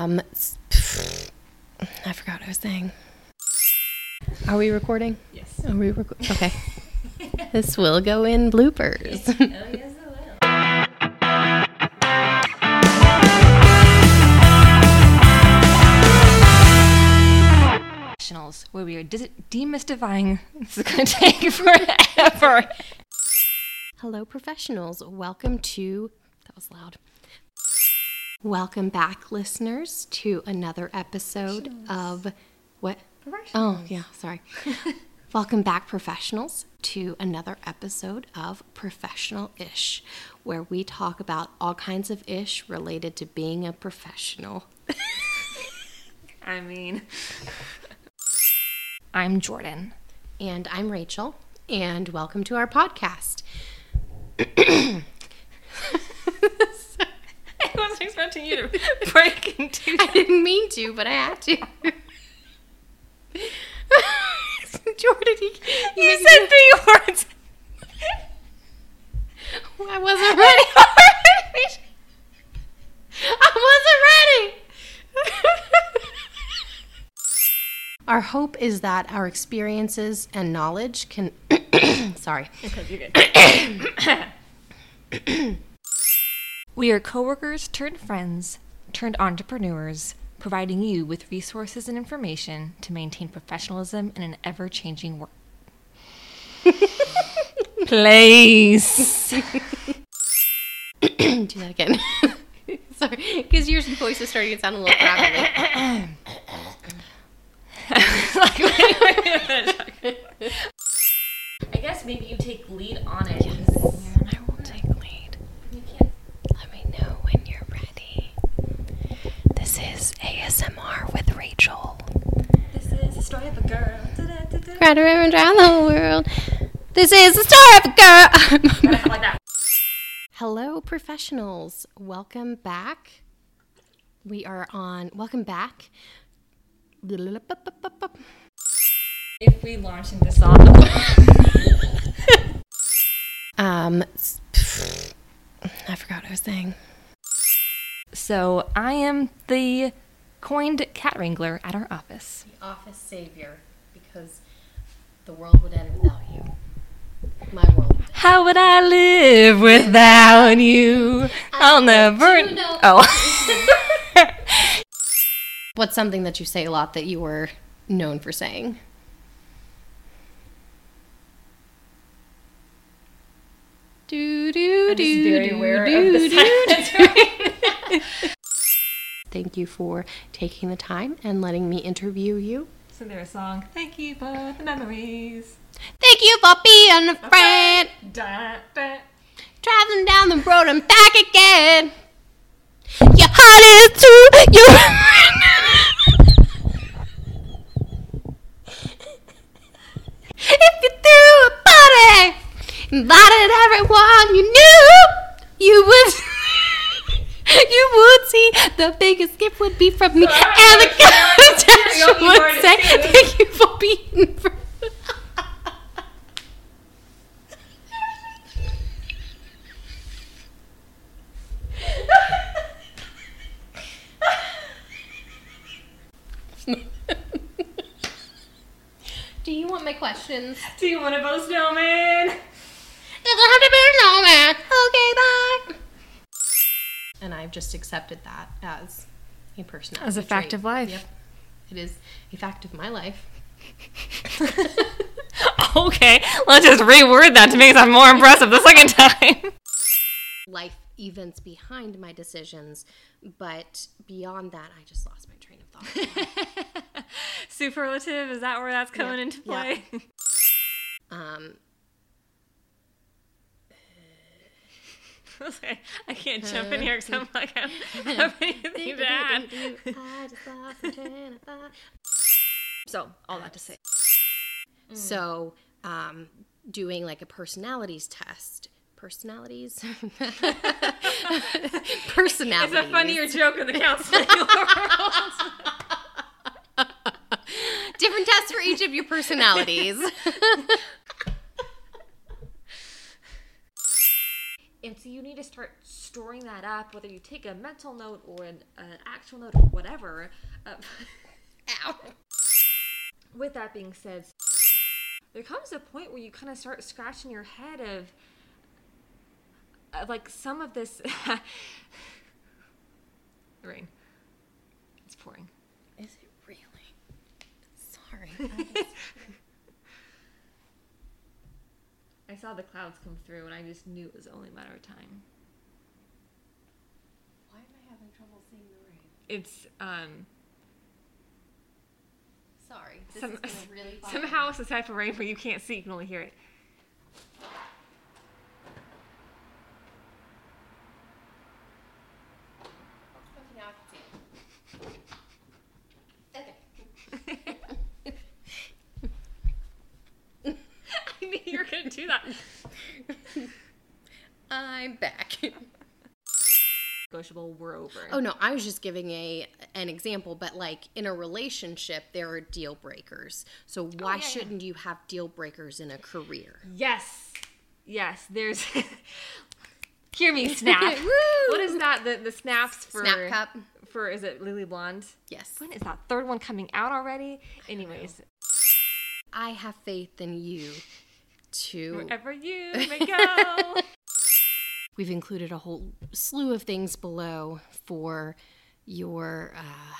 Um, I forgot what I was saying. Are we recording? Yes. Are we recording? Okay. this will go in bloopers. Oh, yes, I will. Professionals, where we are dis- demystifying. This is going to take forever. Hello, professionals. Welcome to. That was loud. Welcome back, listeners, to another episode of what? Oh, yeah, sorry. Welcome back, professionals, to another episode of Professional Ish, where we talk about all kinds of ish related to being a professional. I mean, I'm Jordan. And I'm Rachel, and welcome to our podcast. You to break into I didn't mean to, but I had to. Jordan, you, you You said three words. I wasn't ready. I wasn't ready. our hope is that our experiences and knowledge can. sorry. Because you're good. We are coworkers turned friends turned entrepreneurs, providing you with resources and information to maintain professionalism in an ever-changing world. Place. Do that again. sorry, because your voice is starting to sound a little gravelly. I guess maybe you take lead on it. I will take lead. You can't. Let me know when you're ready. This is ASMR with Rachel. This is the story of a girl. River around the whole world. This is the story of a girl. Hello, professionals. Welcome back. We are on. Welcome back. If we launch into song, Um, I forgot what I was saying. So I am the coined cat wrangler at our office. The office savior, because the world would end without you. My world. Would How would I live without you? I'll never. you know- Oh. What's something that you say a lot that you were known for saying? Do do do do do do. Thank you for taking the time and letting me interview you. So there's a song. Thank you for the memories. Thank you for being a friend. Da, da. Traveling down the road and back again. Your heart is true. You. if you threw a party, invited everyone you knew, you would. You would see the biggest gift would be from me, and the contest would say, "Thank you for being." fr-" Do you want my questions? Do you want to build a I've just accepted that as a personality As a fact trait. of life. Yep. It is a fact of my life. okay, let's just reword that to make it sound more impressive the second time. Life events behind my decisions, but beyond that, I just lost my train of thought. Superlative, is that where that's coming Yeah, into play? um, Okay, I can't jump in here because I'm like, I don't have anything to add. I just lost my train of thought. So, all that to say. So, um, doing like a personalities test. Personalities? personalities. It's a funnier joke in the counseling world. Different tests for each of your personalities. And so you need to start storing that up, whether you take a mental note or an, an actual note or whatever. Uh, Ow. with that being said, there comes a point where you kind of start scratching your head of, of like some of this. rain. It's pouring. Is it really? Sorry. I saw the clouds come through and I just knew it was only a matter of time. Why am I having trouble seeing the rain? It's um Sorry. This some, is really bother me. somehow it's a type of rain where you can't see, you can only hear it. Okay, now I can see it. Okay. I knew you were gonna do that. I'm back. We're over. Oh no, I was just giving a an example, but like in a relationship, there are deal breakers. So oh, why yeah, yeah. shouldn't you have deal breakers in a career? Yes. Yes, there's Hear me snap. What is that? The the snaps for Snap cup. for is it Legally Blonde? Yes. When is that third one coming out already? Anyways, I have faith in you to wherever you may go. We've included a whole slew of things below for your uh,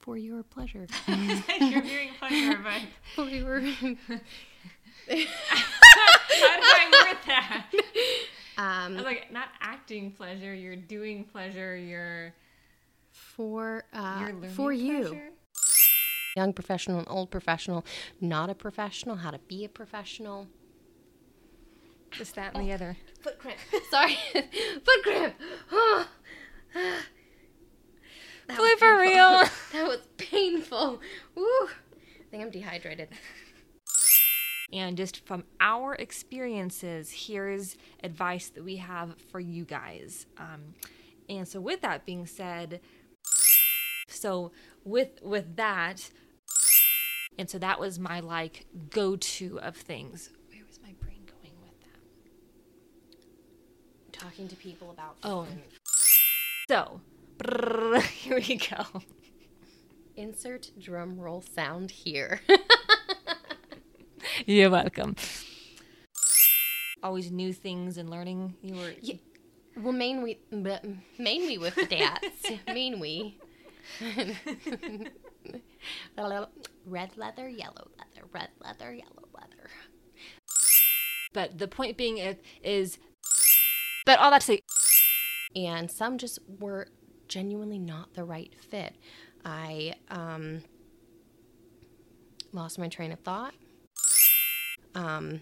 for your pleasure. You're viewing pleasure, but for your how did I word that? I um was like, not acting pleasure, you're doing pleasure, you're, for uh, you're for you. pleasure. Young professional and old professional, not a professional, how to be a professional. This, that, and the other. Foot cramp. Sorry. Foot cramp. Oh. That Play for painful. real. That was painful. Woo. I think I'm dehydrated. And just from our experiences, here's advice that we have for you guys. Um, and so, with that being said, so with with that, and so that was my like go to of things. Where was my brain going with that? Talking to people about Oh. fun. So, here we go. Insert drum roll sound here. You're welcome. Always new things and learning. You were Yeah. well, mainly, but mainly with the dads. mainly. red leather, yellow leather, red leather, yellow leather. But the point being is, is but all that to say, and some just were genuinely not the right fit. I um, lost my train of thought. Um,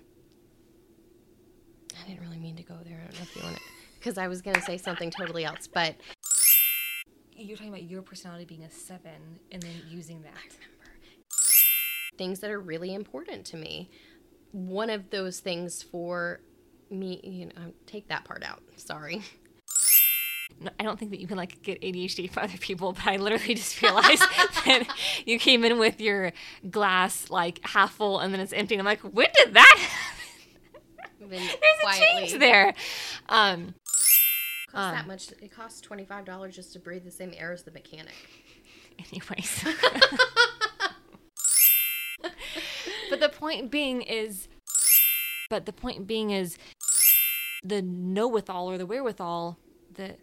I didn't really mean to go there. I don't know if you want to, because I was going to say something totally else, but you're talking about your personality being a seven and then using that. things that are really important to me. One of those things for me, you know, take that part out. Sorry. No, I don't think that you can like get ADHD for other people, but I literally just realized that you came in with your glass like half full and then it's empty. And I'm like, when did that happen? There's quietly. a change there. Um, Costs Um, that much. It costs twenty five dollars just to breathe the same air as the mechanic. anyways. but the point being is, but the point being is, the know withal or the wherewithal, the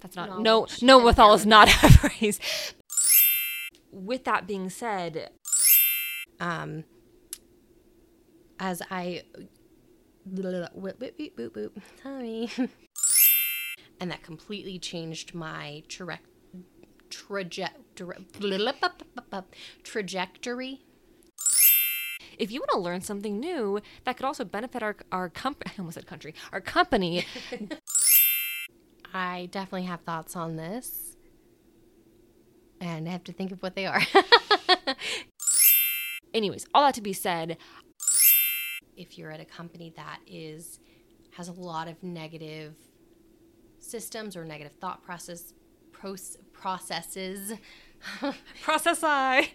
that's not no Knowledge know and withal is not a phrase. With that being said, Um, as I, boop, boop, boop, boop, Tommy, and that completely changed my traje- trajectory. If you want to learn something new that could also benefit our our company, I almost said country, our company, I definitely have thoughts on this, and I have to think of what they are. anyways, all that to be said, if you're at a company that is has a lot of negative systems or negative thought process proce- processes process I.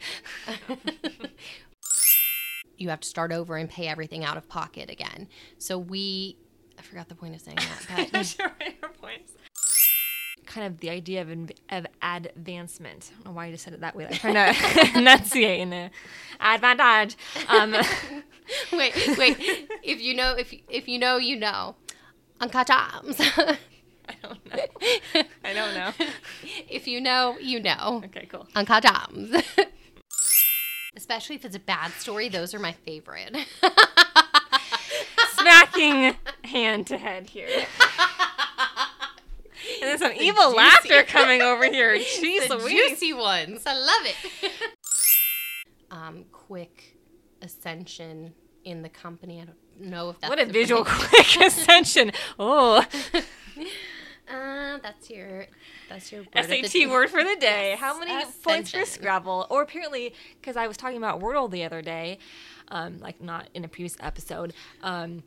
you have to start over and pay everything out of pocket again so we I forgot the point of saying that. But Not sure your point is. Kind of the idea of, of advancement. I don't know why I just said it that way. I'm trying to enunciate in a advantage. Um, wait, wait. If you know, if if you know, you know. Uncut. I don't know. I don't know. if you know, you know. Okay, cool. Uncut arms. Especially if it's a bad story, those are my favorite. Smacking hand to head here. And there's some The evil juicy- laughter coming over here. Jeez the Louise. juicy ones. I love it. um, quick ascension in the company. I don't know if that's What a visual right- quick ascension. Oh, Uh, that's your that's your word SAT word for the day. Yes, How many points for. Scrabble? Or apparently, because I was talking about Wordle the other day, um, like not in a previous episode. Um,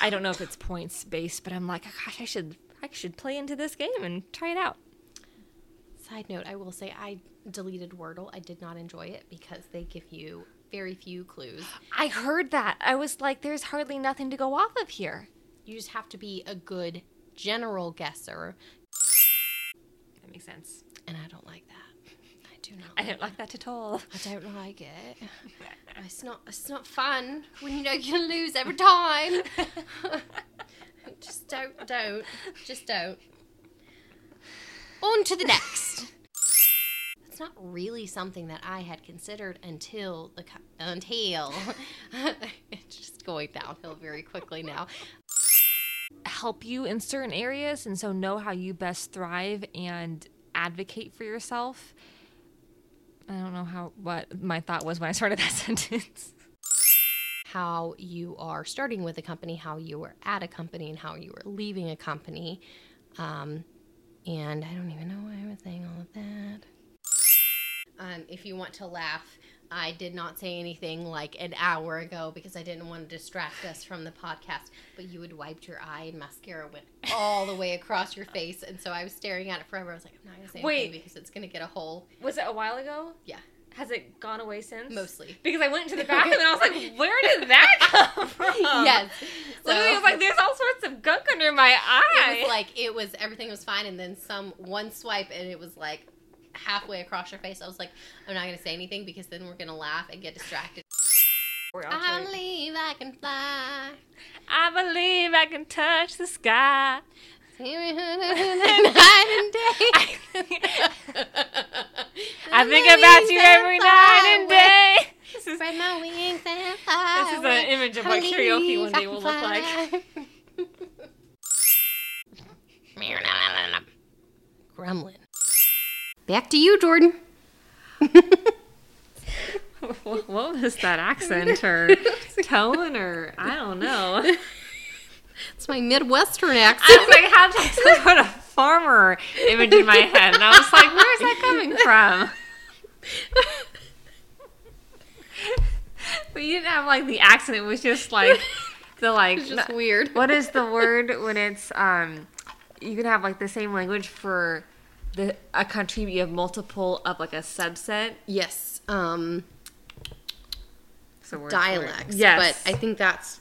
I don't know if it's points based, but I'm like, gosh, I should I should play into this game and try it out. Side note: I will say I deleted Wordle. I did not enjoy it because they give you very few clues. I heard that. I was like, there's hardly nothing to go off of here. You just have to be a good general guesser, That makes sense. and I don't like that. I do not. I don't like that at all. I don't like it. It's not. It's not fun when you know you're gonna lose every time. Just don't. Don't. Just don't. On to the next. It's not really something that I had considered until the until it's just going downhill very quickly now. Help you in certain areas and so know how you best thrive and advocate for yourself. I don't know how what my thought was when I started that sentence. how you are starting with a company, how you are at a company, and how you are leaving a company. Um, and I don't even know why I was saying all of that. Um, if you want to laugh, I did not say anything like an hour ago because I didn't want to distract us from the podcast. But you had wiped your eye and mascara went all the way across your face, and so I was staring at it forever. I was like, I'm not gonna say Wait. anything because it's gonna get a hole. Was it a while ago? Yeah, Has it gone away since? mostly. Because I went into the bathroom and I was like, where did that come from? yes. Literally, I was like, there's all sorts of gunk under my eye. it was like it was everything was fine and then some one swipe and it was like halfway across your face i was like i'm not gonna say anything because then we're gonna laugh and get distracted. I believe i can fly. I believe I can touch the sky. night and day I think about you every night and day. This is, spread my wings and fly This is an image of what karaoke one day will look like. gremlin back to you jordan what was that accent or tone or I don't know. it's my midwestern accent I was like, how did I put a farmer image in my head? And I was like, where's that coming from? but you didn't have like the accent. It was just like the like. it's just weird what is the word when it's um? You can have like the same language for the a country, you have multiple of like a subset. yes um So dialects. Yes. But I think that's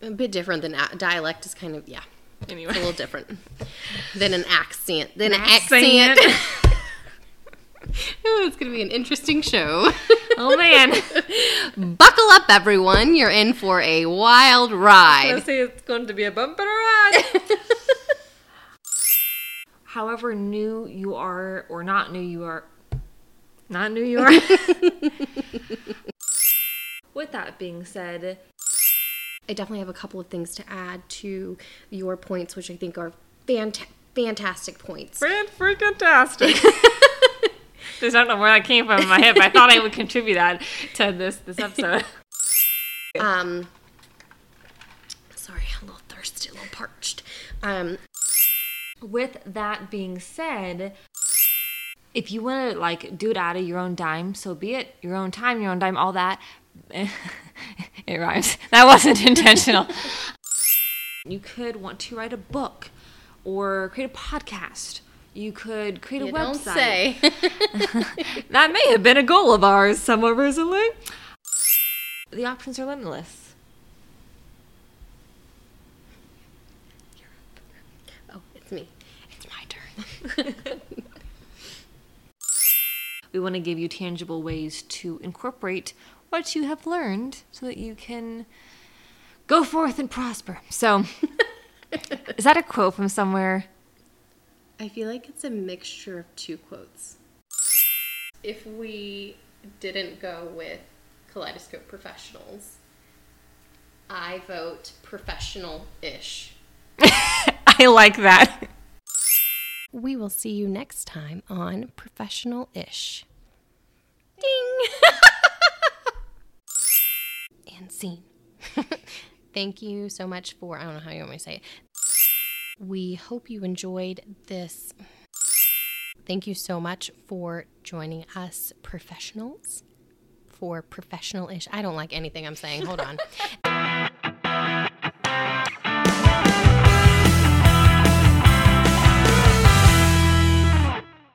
a bit different than a- dialect is kind of yeah, anyway. a little different than an accent. Than an Accent. accent. oh, it's gonna be an interesting show. Oh man. Buckle up, everyone! You're in for a wild ride. I say it's going to be a bumper ride. However new you are, or not new you are, not new you are. With that being said, I definitely have a couple of things to add to your points, which I think are fant- fantastic points. fan freaking tastic. Just don't know where that came from in my head, but I thought I would contribute that to this this episode. Um, sorry, a little thirsty, a little parched. Um, With that being said, if you want to like do it out of your own dime, so be it. Your own time, your own dime, all that. it rhymes. That wasn't intentional. you could want to write a book or create a podcast. You could create a you website. don't say. That may have been a goal of ours somewhere recently. The options are limitless. We want to give you tangible ways to incorporate what you have learned so that you can go forth and prosper. So, is that a quote from somewhere? I feel like it's a mixture of two quotes. If we didn't go with Kaleidoscope Professionals, I vote professional ish. I like that. We will see you next time on Professional Ish. Ding! and scene. Thank you so much for, I don't know how you want me to say it. We hope you enjoyed this. Thank you so much for joining us, professionals, for professional ish. I don't like anything I'm saying. Hold on.